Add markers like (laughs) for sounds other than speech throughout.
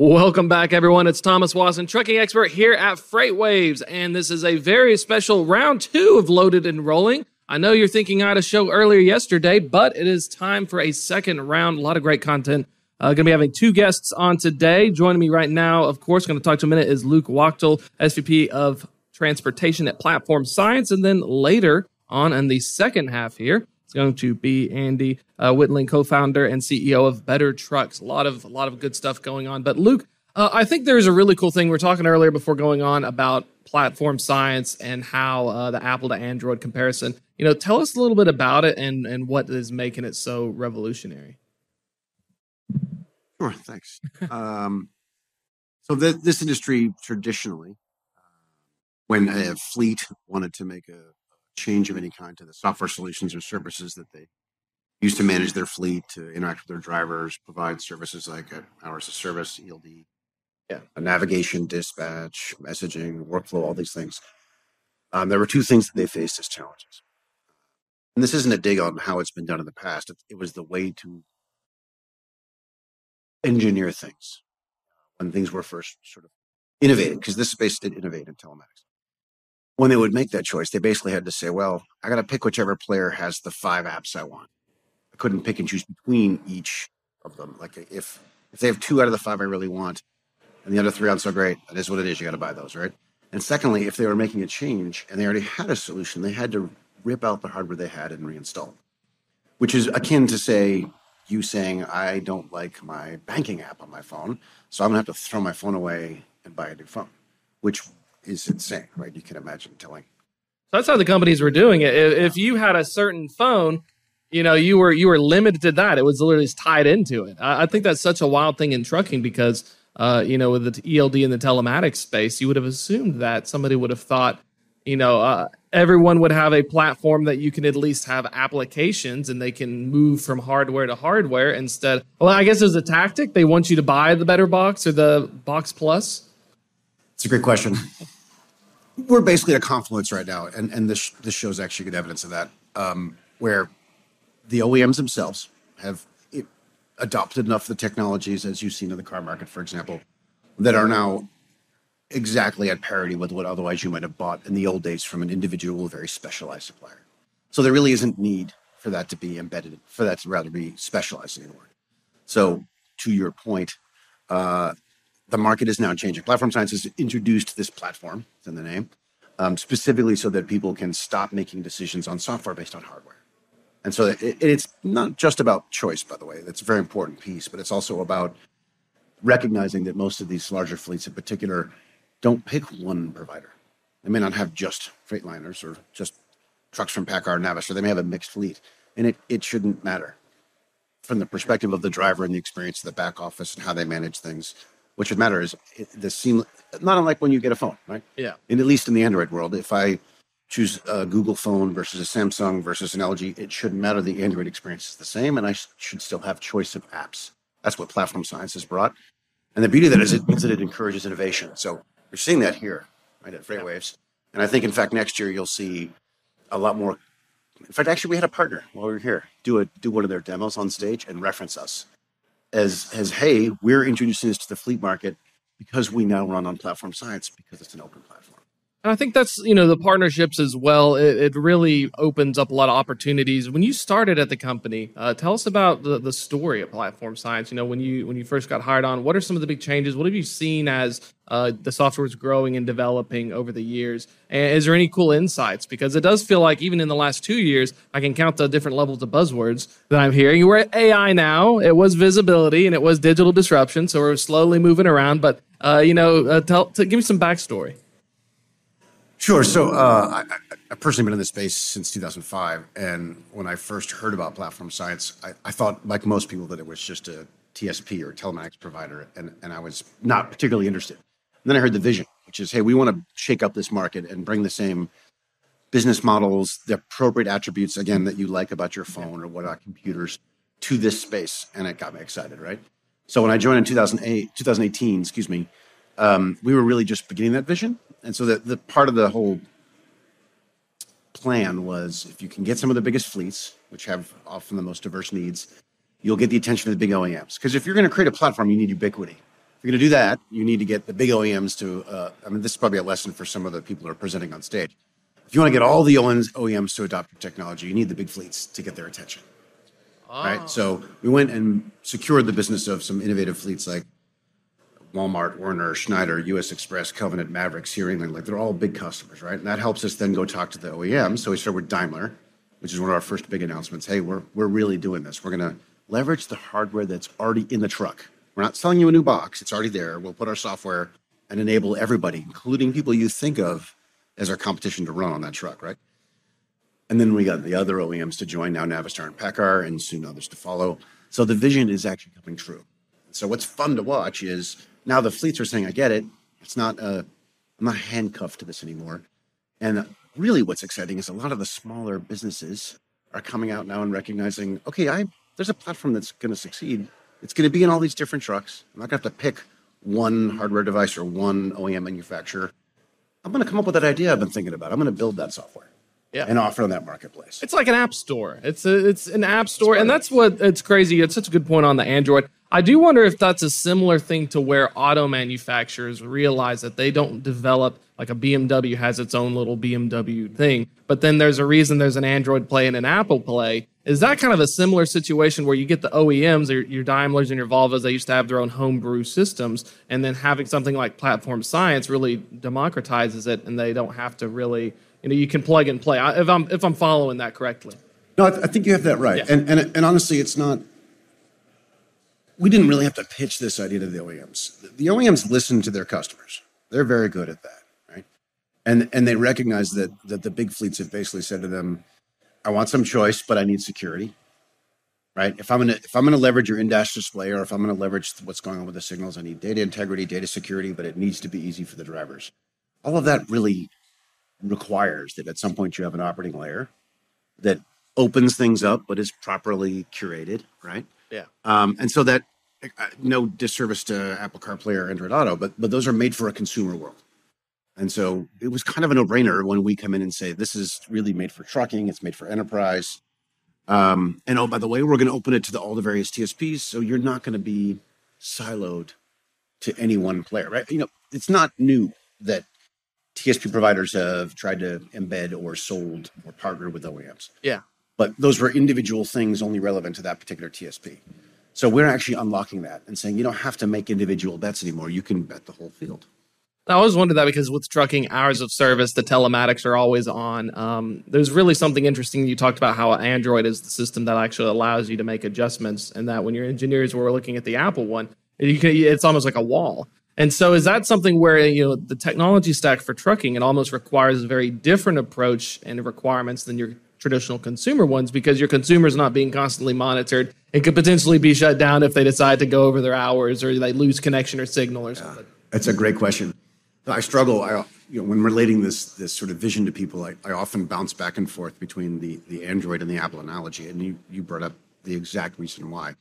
Welcome back, everyone. It's Thomas Watson, trucking expert here at FreightWaves, and this is a very special round two of Loaded and Rolling. I know you're thinking I had a show earlier yesterday, but it is time for a second round. A lot of great content. Uh, going to be having two guests on today. Joining me right now, of course, going to talk to a minute is Luke Wachtel, SVP of Transportation at Platform Science, and then later on in the second half here, it's going to be Andy uh, Whitling, co-founder and CEO of Better Trucks. A lot of a lot of good stuff going on. But Luke, uh, I think there's a really cool thing we are talking earlier before going on about platform science and how uh, the Apple to Android comparison. You know, tell us a little bit about it and and what is making it so revolutionary. Sure, thanks. um, so the, this industry traditionally, when a fleet wanted to make a change of any kind to the software solutions or services that they use to manage their fleet, to interact with their drivers, provide services like hours of service, ELD, yeah, navigation, dispatch, messaging, workflow, all these things. Um, there were two things that they faced as challenges. And this isn't a dig on how it's been done in the past. It, it was the way to engineer things when things were first sort of innovated, because this space did innovate in telematics when they would make that choice, they basically had to say, well, I got to pick whichever player has the five apps I want. I couldn't pick and choose between each of them. Like if if they have two out of the five I really want, and the other three aren't so great, that is what it is. You got to buy those, right? And secondly, if they were making a change and they already had a solution, they had to rip out the hardware they had and reinstall, which is akin to say you saying, I don't like my banking app on my phone, so I'm gonna have to throw my phone away and buy a new phone, which is insane, right? You can imagine telling. So that's how the companies were doing it. If you had a certain phone, you know, you were you were limited to that. It was literally tied into it. I, I think that's such a wild thing in trucking because, uh, you know, with the ELD and the telematics space, you would have assumed that somebody would have thought, you know, uh, everyone would have a platform that you can at least have applications and they can move from hardware to hardware instead. Well, I guess there's a tactic. They want you to buy the better box or the box plus. It's a great question. We're basically at a confluence right now, and, and this, this shows actually good evidence of that, um, where the OEMs themselves have adopted enough of the technologies, as you've seen in the car market, for example, that are now exactly at parity with what otherwise you might have bought in the old days from an individual, very specialized supplier. So there really isn't need for that to be embedded, for that to rather be specialized anymore. So to your point, uh, the market is now changing. Platform Science has introduced this platform, it's in the name, um, specifically so that people can stop making decisions on software based on hardware. And so it, it's not just about choice, by the way. That's a very important piece, but it's also about recognizing that most of these larger fleets in particular don't pick one provider. They may not have just Freightliners or just trucks from PACCAR and Navistar. They may have a mixed fleet, and it, it shouldn't matter. From the perspective of the driver and the experience of the back office and how they manage things, what should matter is eh, the seam, not unlike when you get a phone, right? Yeah. And at least in the Android world, if I choose a Google phone versus a Samsung versus an LG, it shouldn't matter. The Android experience is the same, and I should still have choice of apps. That's what platform science has brought. And the beauty of that is it means that it encourages innovation. So you're seeing that here, right, at FreightWaves. And I think, in fact, next year you'll see a lot more. In fact, actually, we had a partner while we were here do a do one of their demos on stage and reference us as as hey, we're introducing this to the fleet market because we now run on platform science because it's an open platform. And I think that's you know the partnerships as well. It, it really opens up a lot of opportunities. When you started at the company, uh, tell us about the, the story of Platform Science. You know when you when you first got hired on, what are some of the big changes? What have you seen as uh, the software is growing and developing over the years? And is there any cool insights? Because it does feel like even in the last two years, I can count the different levels of buzzwords that I'm hearing. We're at AI now. It was visibility and it was digital disruption. So we're slowly moving around. But uh, you know, uh, tell, give me some backstory. Sure. So uh, I, have personally been in this space since 2005, and when I first heard about platform science, I, I, thought, like most people, that it was just a TSP or telematics provider, and, and I was not particularly interested. And then I heard the vision, which is, hey, we want to shake up this market and bring the same business models, the appropriate attributes, again, that you like about your phone or what about computers to this space, and it got me excited, right? So when I joined in 2008, 2018, excuse me, um, we were really just beginning that vision and so the, the part of the whole plan was if you can get some of the biggest fleets, which have often the most diverse needs, you'll get the attention of the big OEMs. Because if you're going to create a platform, you need ubiquity. If you're going to do that, you need to get the big OEMs to. Uh, I mean, this is probably a lesson for some of the people who are presenting on stage. If you want to get all the OEMs to adopt your technology, you need the big fleets to get their attention. Right. So we went and secured the business of some innovative fleets like Walmart, Werner, Schneider, US Express, Covenant, Mavericks here in England. Like they're all big customers, right? And that helps us then go talk to the OEMs. So we started with Daimler, which is one of our first big announcements. Hey, we're, we're really doing this. We're going to leverage the hardware that's already in the truck. We're not selling you a new box, it's already there. We'll put our software and enable everybody, including people you think of as our competition to run on that truck, right? And then we got the other OEMs to join now, Navistar and PACCAR, and soon others to follow. So the vision is actually coming true. So what's fun to watch is now the fleets are saying, I get it. It's not, uh, I'm not handcuffed to this anymore. And really what's exciting is a lot of the smaller businesses are coming out now and recognizing, okay, I, there's a platform that's going to succeed. It's going to be in all these different trucks. I'm not going to have to pick one hardware device or one OEM manufacturer. I'm going to come up with that idea I've been thinking about. I'm going to build that software yeah. and offer on that marketplace. It's like an app store. It's a, it's an app store, and that's what it's crazy. It's such a good point on the Android. I do wonder if that's a similar thing to where auto manufacturers realize that they don't develop like a BMW has its own little BMW thing, but then there's a reason there's an Android Play and an Apple Play. Is that kind of a similar situation where you get the OEMs, your, your Daimlers and your Volvos, they used to have their own homebrew systems, and then having something like Platform Science really democratizes it, and they don't have to really, you know, you can plug and play. If I'm if I'm following that correctly. No, I, th- I think you have that right, yeah. and and and honestly, it's not we didn't really have to pitch this idea to the OEMs. The OEMs listen to their customers. They're very good at that, right? And and they recognize that that the big fleets have basically said to them, "I want some choice, but I need security." Right? If I'm gonna if I'm gonna leverage your in-dash display, or if I'm gonna leverage what's going on with the signals, I need data integrity, data security, but it needs to be easy for the drivers. All of that really requires that at some point you have an operating layer that opens things up, but is properly curated, right? Yeah. Um, and so that uh, no disservice to Apple CarPlay or Android Auto, but but those are made for a consumer world. And so it was kind of a no-brainer when we come in and say this is really made for trucking, it's made for enterprise. Um, and oh, by the way, we're going to open it to the, all the various TSPs, so you're not going to be siloed to any one player, right? You know, it's not new that TSP providers have tried to embed or sold or partnered with OEMs. Yeah but those were individual things only relevant to that particular TSP. So we're actually unlocking that and saying you don't have to make individual bets anymore. You can bet the whole field. I always wondered that because with trucking hours of service, the telematics are always on. Um, there's really something interesting. You talked about how Android is the system that actually allows you to make adjustments, and that when your engineers were looking at the Apple one, can, it's almost like a wall. And so, is that something where you know the technology stack for trucking it almost requires a very different approach and requirements than your traditional consumer ones because your consumer is not being constantly monitored and could potentially be shut down if they decide to go over their hours or they lose connection or signal or something. Yeah, that's a great question. I struggle. I, you know, when relating this this sort of vision to people, I, I often bounce back and forth between the the Android and the Apple analogy, and you you brought up the exact reason why.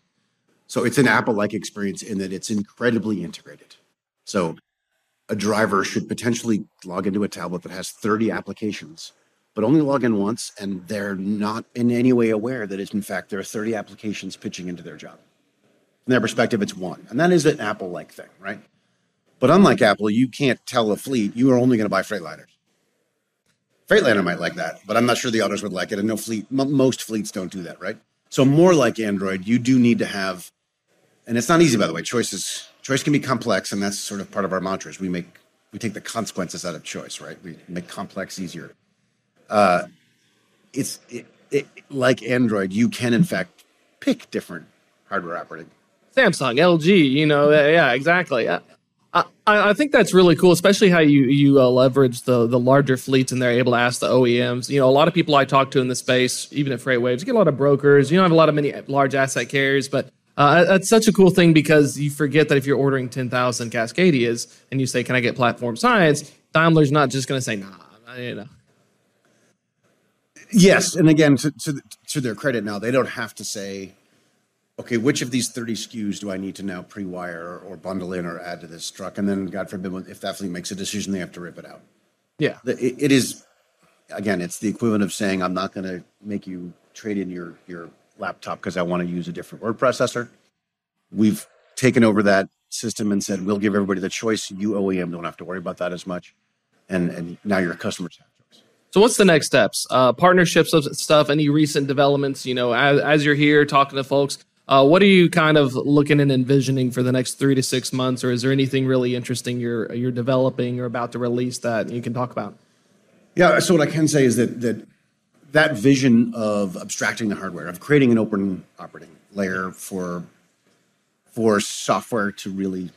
So it's an Apple-like experience in that it's incredibly integrated. So a driver should potentially log into a tablet that has 30 applications but only log in once, and they're not in any way aware that it's in fact there are 30 applications pitching into their job. From their perspective, it's one. And that is an Apple like thing, right? But unlike Apple, you can't tell a fleet you are only going to buy Freightliners. Freightliner might like that, but I'm not sure the others would like it. And no fleet, m- most fleets don't do that, right? So more like Android, you do need to have, and it's not easy by the way. Choices, choice can be complex, and that's sort of part of our mantras. We make, we take the consequences out of choice, right? We make complex easier uh, it's it, it, like Android. You can in fact pick different hardware operating. Samsung, LG, you know, yeah, exactly. I, I, I think that's really cool, especially how you you uh, leverage the the larger fleets and they're able to ask the OEMs. You know, a lot of people I talk to in the space, even at FreightWaves, you get a lot of brokers. You don't have a lot of many large asset carriers, but uh, that's such a cool thing because you forget that if you're ordering 10,000 Cascadias and you say, "Can I get platform science?" Daimler's not just going to say, "Nah," you know. Yes, and again, to, to, to their credit, now they don't have to say, okay, which of these 30 SKUs do I need to now pre-wire or bundle in or add to this truck? And then, God forbid, if that fleet makes a decision, they have to rip it out. Yeah, it, it is. Again, it's the equivalent of saying, I'm not going to make you trade in your your laptop because I want to use a different word processor. We've taken over that system and said, we'll give everybody the choice. You OEM don't have to worry about that as much. And, and now your customers have. So what's the next steps? Uh, partnerships of stuff, any recent developments, you know, as, as you're here talking to folks, uh, what are you kind of looking and envisioning for the next three to six months, or is there anything really interesting you're you're developing or about to release that you can talk about? Yeah. So what I can say is that that that vision of abstracting the hardware, of creating an open operating layer for for software to really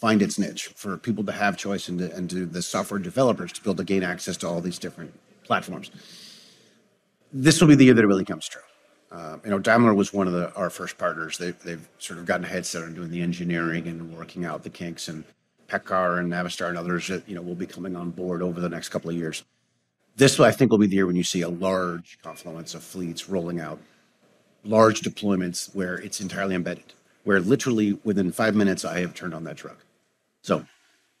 find its niche, for people to have choice, and to, and to the software developers to be able to gain access to all these different platforms. This will be the year that it really comes true. Uh, you know, Daimler was one of the, our first partners. They, they've sort of gotten a head start on doing the engineering and working out the kinks, and PACCAR and Navistar and others you know will be coming on board over the next couple of years. This, I think, will be the year when you see a large confluence of fleets rolling out large deployments where it's entirely embedded, where literally within five minutes I have turned on that truck. So,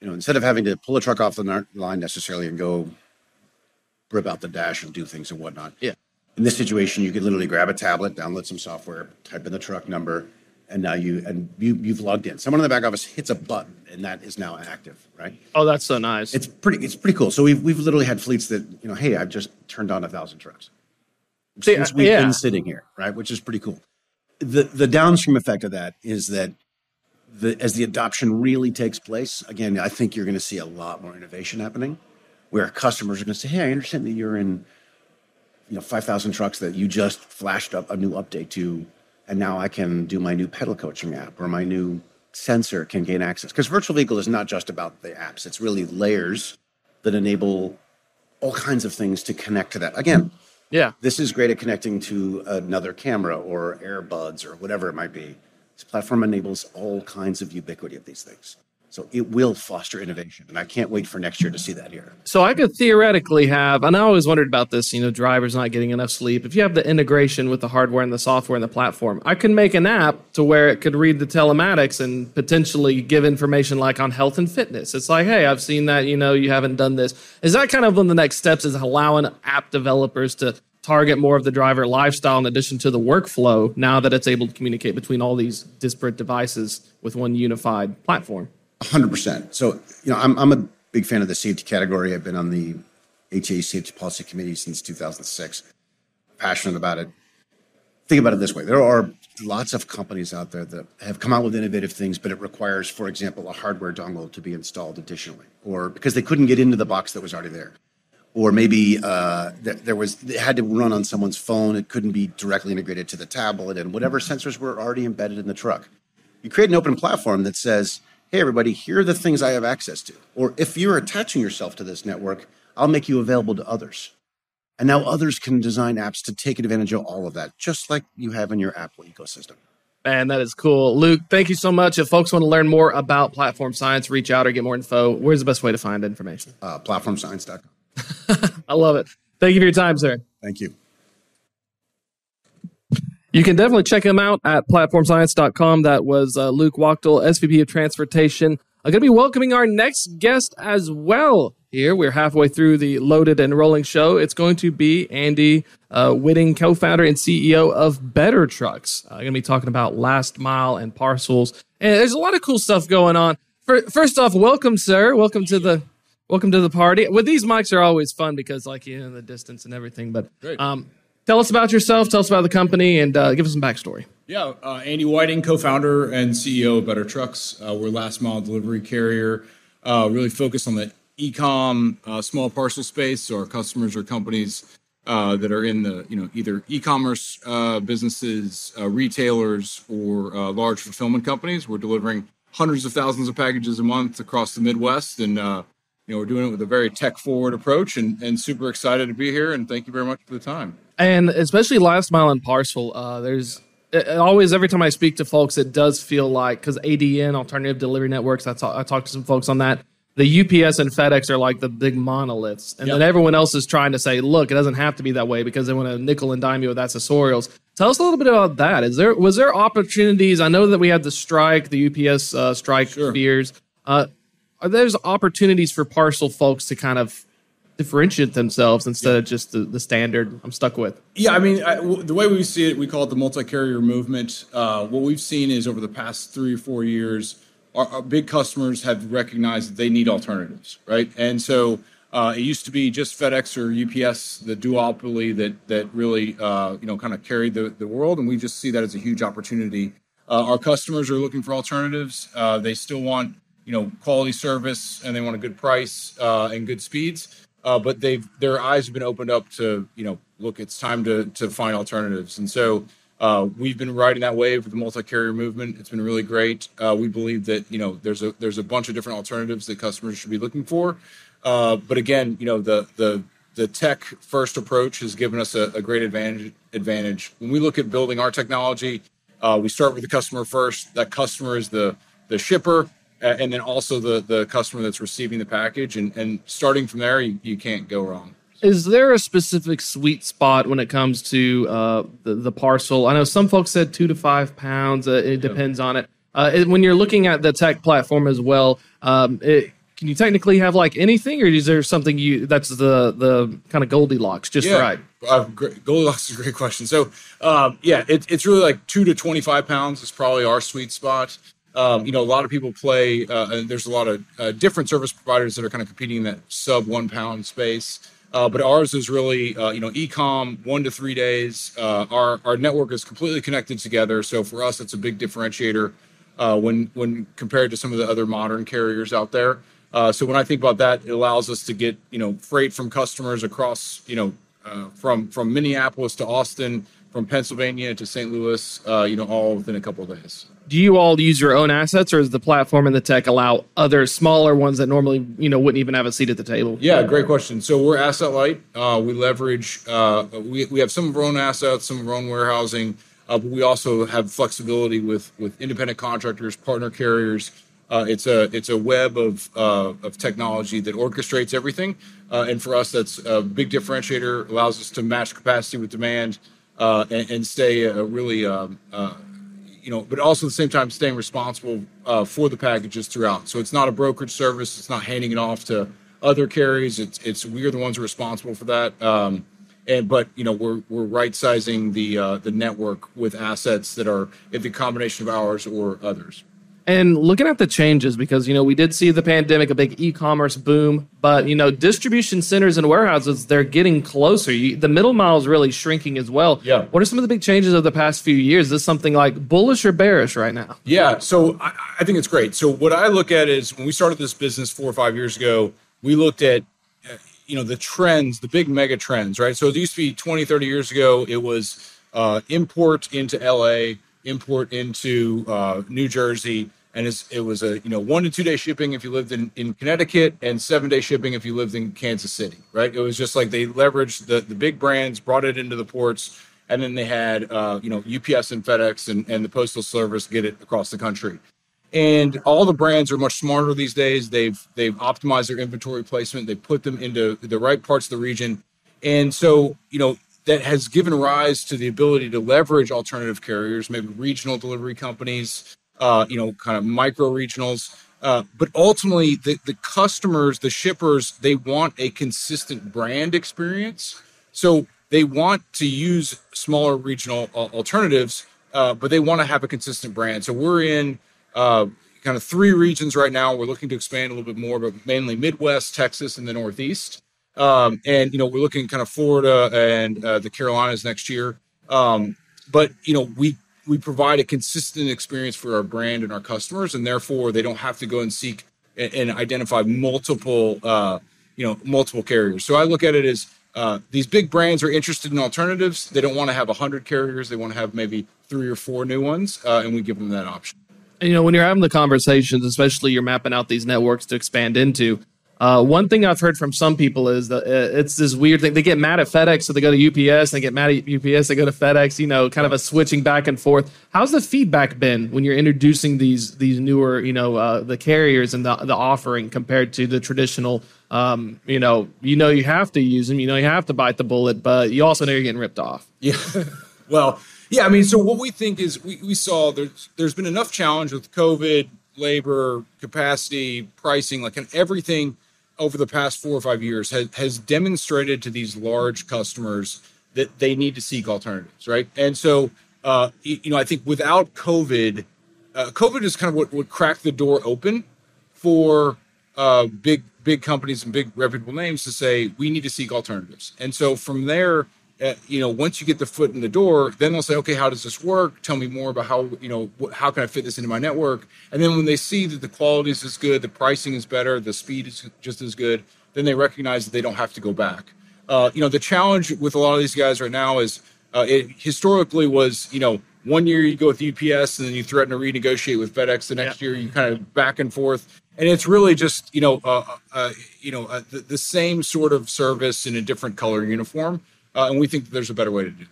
you know, instead of having to pull a truck off the line necessarily and go rip out the dash and do things and whatnot. Yeah in this situation, you could literally grab a tablet, download some software, type in the truck number, and now you and you you've logged in. Someone in the back office hits a button, and that is now active, right? Oh, that's so nice. It's pretty. It's pretty cool. So we've we've literally had fleets that you know, hey, I've just turned on a thousand trucks See, since uh, we've yeah. been sitting here, right? Which is pretty cool. The the downstream effect of that is that the as the adoption really takes place, again, I think you're going to see a lot more innovation happening, where customers are going to say, hey, I understand that you're in you know 5,000 trucks that you just flashed up a new update to, and now I can do my new pedal coaching app or my new sensor can gain access. Because virtual vehicle is not just about the apps; it's really layers that enable all kinds of things to connect to that. Again, yeah, this is great at connecting to another camera or AirBuds or whatever it might be. This platform enables all kinds of ubiquity of these things. So it will foster innovation. And I can't wait for next year to see that here. So I could theoretically have, and I always wondered about this, you know, drivers not getting enough sleep. If you have the integration with the hardware and the software and the platform, I can make an app to where it could read the telematics and potentially give information like on health and fitness. It's like, hey, I've seen that, you know, you haven't done this. Is that kind of one of the next steps is allowing app developers to target more of the driver lifestyle in addition to the workflow now that it's able to communicate between all these disparate devices with one unified platform? hundred percent. So, you know, I'm, I'm a big fan of the safety category. I've been on the HA Safety Policy Committee since 2006. Passionate about it. Think about it this way: there are lots of companies out there that have come out with innovative things, but it requires, for example, a hardware dongle to be installed additionally, or because they couldn't get into the box that was already there, or maybe uh, there was it had to run on someone's phone. It couldn't be directly integrated to the tablet, and whatever sensors were already embedded in the truck. You create an open platform that says hey, everybody, here are the things I have access to. Or if you're attaching yourself to this network, I'll make you available to others. And now others can design apps to take advantage of all of that, just like you have in your Apple ecosystem. Man, that is cool. Luke, thank you so much. If folks want to learn more about platform science, reach out or get more info, where's the best way to find information? Uh, platformscience.com. (laughs) I love it. Thank you for your time, sir. Thank you. You can definitely check him out at platformscience.com. That was uh, Luke Wachtel, SVP of Transportation. I'm going to be welcoming our next guest as well here. We're halfway through the Loaded and Rolling show. It's going to be Andy uh, Whiting, co founder and CEO of Better Trucks. I'm uh, going to be talking about last mile and parcels. And there's a lot of cool stuff going on. First off, welcome, sir. Welcome to the welcome to the party. With these mics are always fun because, like, you know, the distance and everything. But um, Tell us about yourself. Tell us about the company, and uh, give us some backstory. Yeah, uh, Andy Whiting, co-founder and CEO of Better Trucks. Uh, we're last mile delivery carrier, uh, really focused on the e-com uh, small parcel space. So our customers are companies uh, that are in the you know either e-commerce businesses, retailers, or large fulfillment companies. We're delivering hundreds of thousands of packages a month across the Midwest, and you know we're doing it with a very tech-forward approach, and, and super excited to be here. And thank you very much for the time and especially last mile and parcel. Uh, there's it, always every time I speak to folks, it does feel like because ADN Alternative Delivery Networks. I talk, I talked to some folks on that. The UPS and FedEx are like the big monoliths, and yep. then everyone else is trying to say, "Look, it doesn't have to be that way because they want to nickel and dime you with accessorials." Tell us a little bit about that. Is there was there opportunities? I know that we had the strike, the UPS uh, strike sure. fears. Uh, are there opportunities for parcel folks to kind of differentiate themselves instead of just the, the standard I'm stuck with. Yeah, I mean, I, w- the way we see it, we call it the multi carrier movement. Uh, what we've seen is over the past three or four years, our, our big customers have recognized that they need alternatives, right? And so uh, it used to be just FedEx or UPS, the duopoly that that really uh, you know kind of carried the, the world, and we just see that as a huge opportunity. Uh, our customers are looking for alternatives. Uh, they still want you know quality service and they want a good price uh, and good speeds, uh, but they've their eyes have been opened up to you know look, it's time to to find alternatives, and so. we've been riding that wave with the multi-carrier movement. It's been really great. we believe that you know there's a there's a bunch of different alternatives that customers should be looking for, uh, but again, you know, the the the tech first approach has given us a, a great advantage. Advantage when we look at building our technology, uh, we start with the customer first. That customer is the the shipper, and then also the the customer that's receiving the package. And and starting from there, you, you can't go wrong. Is there a specific sweet spot when it comes to uh, the, the parcel? I know some folks said two to five pounds. Uh, it depends yeah. on it. Uh, it. When you're looking at the tech platform as well, um, it, can you technically have like anything, or is there something you that's the the kind of Goldilocks just yeah. right? Uh, great. Goldilocks is a great question. So um, yeah, it, it's really like two to twenty five pounds is probably our sweet spot. Um, you know, a lot of people play, uh, there's a lot of uh, different service providers that are kind of competing in that sub one pound space. Uh, but ours is really, uh, you know, e-com one to three days. Uh, our our network is completely connected together, so for us, it's a big differentiator uh, when when compared to some of the other modern carriers out there. So when I think about that, it allows us to get you know freight from customers across you know from from Minneapolis to Austin, from Pennsylvania to St. Louis, you know, all within a couple of days. Do you all use your own assets, or does the platform and the tech allow other smaller ones that normally you know wouldn't even have a seat at the table? Yeah, great question. So we're asset light. Uh, we leverage. Uh, we we have some of our own assets, some of our own warehousing, uh, but we also have flexibility with with independent contractors, partner carriers. Uh, it's a it's a web of uh, of technology that orchestrates everything, uh, and for us, that's a big differentiator. Allows us to match capacity with demand and, and, stay really, um, you know, but also at the same time staying responsible uh, for the packages throughout. So it's not a brokerage service. It's not handing it off to other carriers. It's it's we're the ones responsible for that. Um, and but you know we're we're right sizing the the network with assets that are either a combination of ours or others. And looking at the changes, because you know we did see the pandemic, a big e-commerce boom, but you know distribution centers and warehouses they're getting closer. You, the middle mile is really shrinking as well. Yeah. What are some of the big changes of the past few years? Is this something like bullish or bearish right now? Yeah. So I, I think it's great. So what I look at is when we started this business four or five years ago, we looked at uh, you know the trends, the big mega trends, right? So it used to be 20, 30 years ago, it was uh, import into LA, import into uh, New Jersey and it was a you know one to two day shipping if you lived in, in Connecticut and seven day shipping if you lived in Kansas City, right? It was just like they leveraged the the big brands, brought it into the ports, and then they had uh, you know UPS and FedEx and, and the postal service get it across the country. And all the brands are much smarter these days. They've they've optimized their inventory placement. They put them into the right parts of the region, and so you know that has given rise to the ability to leverage alternative carriers, maybe regional delivery companies, uh, you know, kind of micro regionals. Uh, but ultimately, the, the customers, the shippers, they want a consistent brand experience. So they want to use smaller regional uh, alternatives, but they want to have a consistent brand. So we're in uh, kind of three regions right now. We're looking to expand a little bit more, but mainly Midwest, Texas, and the Northeast. Um, and you know, we're looking kind of Florida and uh, the Carolinas next year. Um, but you know, we we provide a consistent experience for our brand and our customers, and therefore they don't have to go and seek and, and identify multiple, uh, you know, multiple carriers. So I look at it as uh, these big brands are interested in alternatives. They don't want to have hundred carriers; they want to have maybe three or four new ones, uh, and we give them that option. And, you know, when you're having the conversations, especially you're mapping out these networks to expand into uh, one thing I've heard from some people is that uh, it's this weird thing. They get mad at FedEx, so they go to UPS. They get mad at UPS, they go to FedEx. You know, kind of a switching back and forth. How's the feedback been when you're introducing these these newer, you know, uh, the carriers and the the offering compared to the traditional? Um, you know, you know you have to use them. You know you have to bite the bullet, but you also know you're getting ripped off. Yeah. (laughs) well, yeah. I mean, so what we think is we, we saw there's there's been enough challenge with COVID, labor, capacity, pricing, like and everything over the past four or five years has, has demonstrated to these large customers that they need to seek alternatives, right? And so, uh, you know, I think without COVID, uh, COVID is kind of what would crack the door open for uh, big big companies and big reputable names to say we need to seek alternatives. And so from there, uh, you know, once you get the foot in the door, then they'll say, okay, how does this work? Tell me more about how you know wh- how can I fit this into my network? And then when they see that the quality is as good, the pricing is better, the speed is just as good, then they recognize that they don't have to go back. Uh, you know, the challenge with a lot of these guys right now is uh, it historically was you know one year you go with UPS and then you threaten to renegotiate with FedEx. The next year you kind of back and forth, and it's really just you know uh, uh, you know uh, the, the, same sort of service in a different color uniform, uh, and we think there's a better way to do that.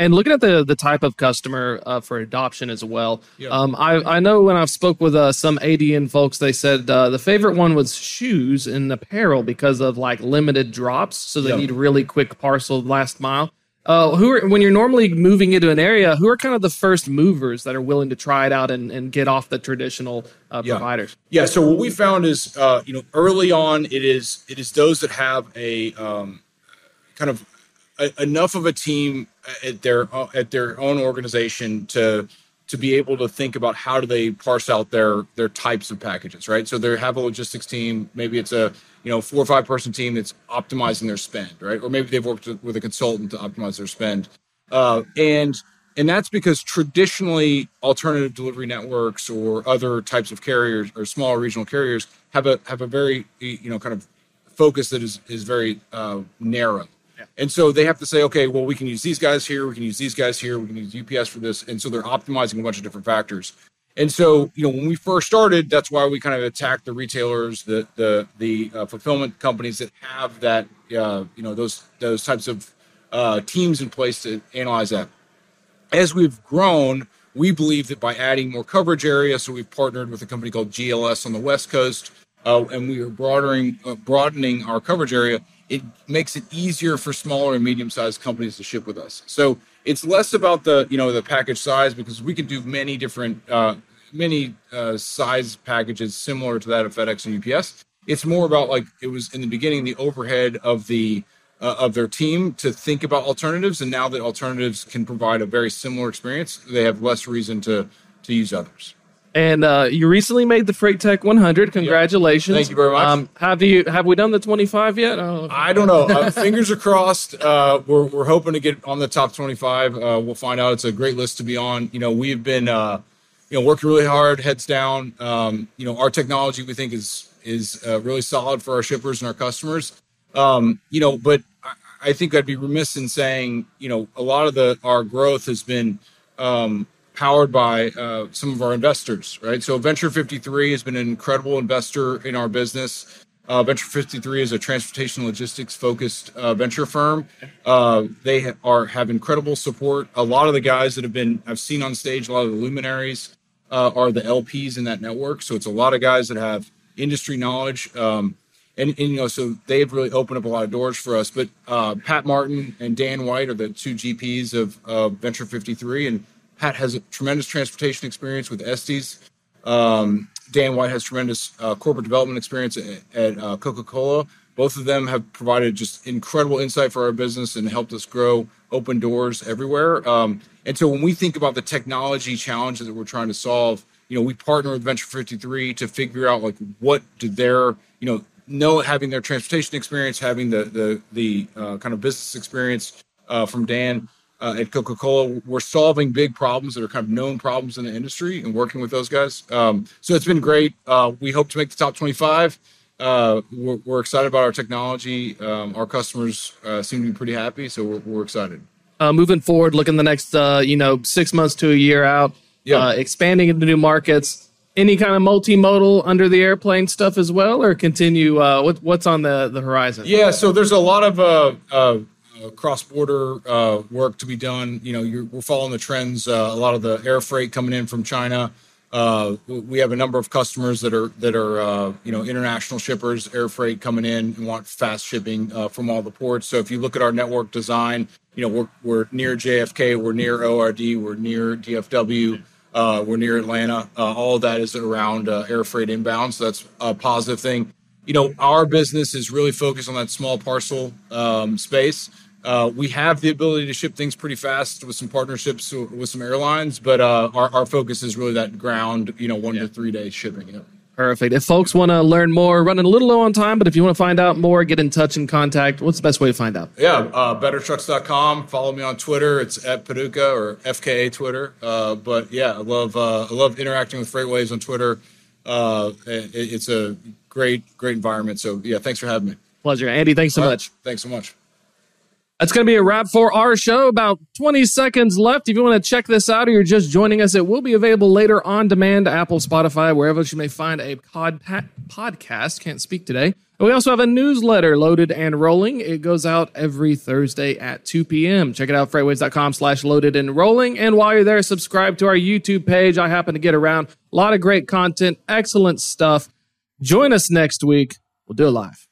And looking at the the type of customer uh, for adoption as well, yeah. um, I I know when I've spoke with uh, some ADN folks, they said the favorite one was shoes and apparel because of like limited drops, so they need really quick parcel last mile. Uh, who are when you're normally moving into an area, who are kind of the first movers that are willing to try it out and, and get off the traditional uh, yeah. providers? Yeah. So what we found is, uh, you know, early on, it is it is those that have a um, kind of enough of a team at their at their own organization to to be able to think about how do they parse out their their types of packages, right? So they have a logistics team. Maybe it's a you know four or five person team that's optimizing their spend, right? Or maybe they've worked with a consultant to optimize their spend, uh, and and that's because traditionally alternative delivery networks or other types of carriers or small regional carriers have a have a very you know kind of focus that is is very uh, narrow. And so they have to say, okay, well, we can use these guys here, we can use these guys here, we can use UPS for this. And so they're optimizing a bunch of different factors. And so, you know, when we first started, that's why we kind of attacked the retailers, the the the uh, fulfillment companies that have that, uh, you know, those those types of uh, teams in place to analyze that. As we've grown, we believe that by adding more coverage area, so we've partnered with a company called GLS on the West Coast, uh, and we are broadening uh, broadening our coverage area. It makes it easier for smaller and medium sized companies to ship with us. So it's less about the you know the package size because we can do many different uh, many uh, size packages similar to that of FedEx and UPS. It's more about like it was in the beginning, the overhead of the uh, of their team to think about alternatives, and now that alternatives can provide a very similar experience, they have less reason to to use others. And uh, you recently made the Freight Tech 100. Congratulations! Thank you very much. Um, have you have we done the 25 yet? Oh. I don't know. (laughs) Uh, fingers are crossed. Uh, we're we're hoping to get on the top 25. Uh, we'll find out. It's a great list to be on. You know, we've been uh, you know, working really hard, heads down. Um, you know, our technology we think is is uh, really solid for our shippers and our customers. Um, you know, but I, I, think I'd be remiss in saying, you know, a lot of the our growth has been um, powered by uh, some of our investors, right? So Venture 53 has been an incredible investor in our business. Uh, venture 53 is a transportation logistics focused uh, venture firm. Uh, they are have incredible support. A lot of the guys that have been I've seen on stage, a lot of the luminaries uh, are the LPs in that network. So it's a lot of guys that have industry knowledge. Um, and, and, you know, so they've really opened up a lot of doors for us. But uh, Pat Martin and Dan White are the two GPs of Venture 53. And Pat has a tremendous transportation experience with Estes. Um, Dan White has tremendous uh, corporate development experience at, at uh, Coca Cola. Both of them have provided just incredible insight for our business and helped us grow, open doors everywhere. Um, and so when we think about the technology challenges that we're trying to solve, you know, we partner with Venture 53 to figure out like what do their, you know, know having their transportation experience, having the the the uh, kind of business experience uh, from Dan uh, at Coca Cola. We're solving big problems that are kind of known problems in the industry and working with those guys. Um, so it's been great. Uh, we hope to make the top 25. Uh, we're, we're, excited about our technology. Um, our customers uh, seem to be pretty happy, so we're, we're excited uh, moving forward, looking the next uh, you know six months to a year out, yeah. uh, expanding into new markets. Any kind of multimodal under the airplane stuff as well, or continue? Uh, what, what's on the, the horizon? Yeah, so there's a lot of uh, uh, cross border work to be done. You know, we're following the trends. a lot of the air freight coming in from China. Uh, we have a number of customers that are that are uh, you know international shippers, air freight coming in and want fast shipping uh, from all the ports. So if you look at our network design, you know we're we're near JFK, we're near ORD, we're near DFW, uh, we're near Atlanta. Uh, all of that is around uh, air freight inbound, so that's a positive thing. You know our business is really focused on that small parcel um, space. Uh, we have the ability to ship things pretty fast with some partnerships with some airlines, but uh, our, our focus is really that ground, you know, one to three day shipping. Yeah. Perfect. If folks want to learn more, running a little low on time, but if you want to find out more, get in touch and contact. What's the best way to find out? Yeah, uh, bettertrucks.com. Follow me on Twitter. It's at Paducah or FKA Twitter. Uh, but yeah, I love uh, I love interacting with FreightWaves on Twitter. Uh, it, it's a great great environment. So yeah, thanks for having me. Pleasure, Andy. Thanks so much. Thanks so much. That's going to be a wrap for our show. About 20 seconds left. If you want to check this out or you're just joining us, it will be available later on demand, Apple, Spotify, wherever you may find a pod- podcast. Can't speak today. And we also have a newsletter loaded and rolling. It goes out every Thursday at 2 p.m. Check it out, freightwaves.com slash loaded and rolling. And while you're there, subscribe to our YouTube page. I happen to get around. A lot of great content, excellent stuff. Join us next week. We'll do it live.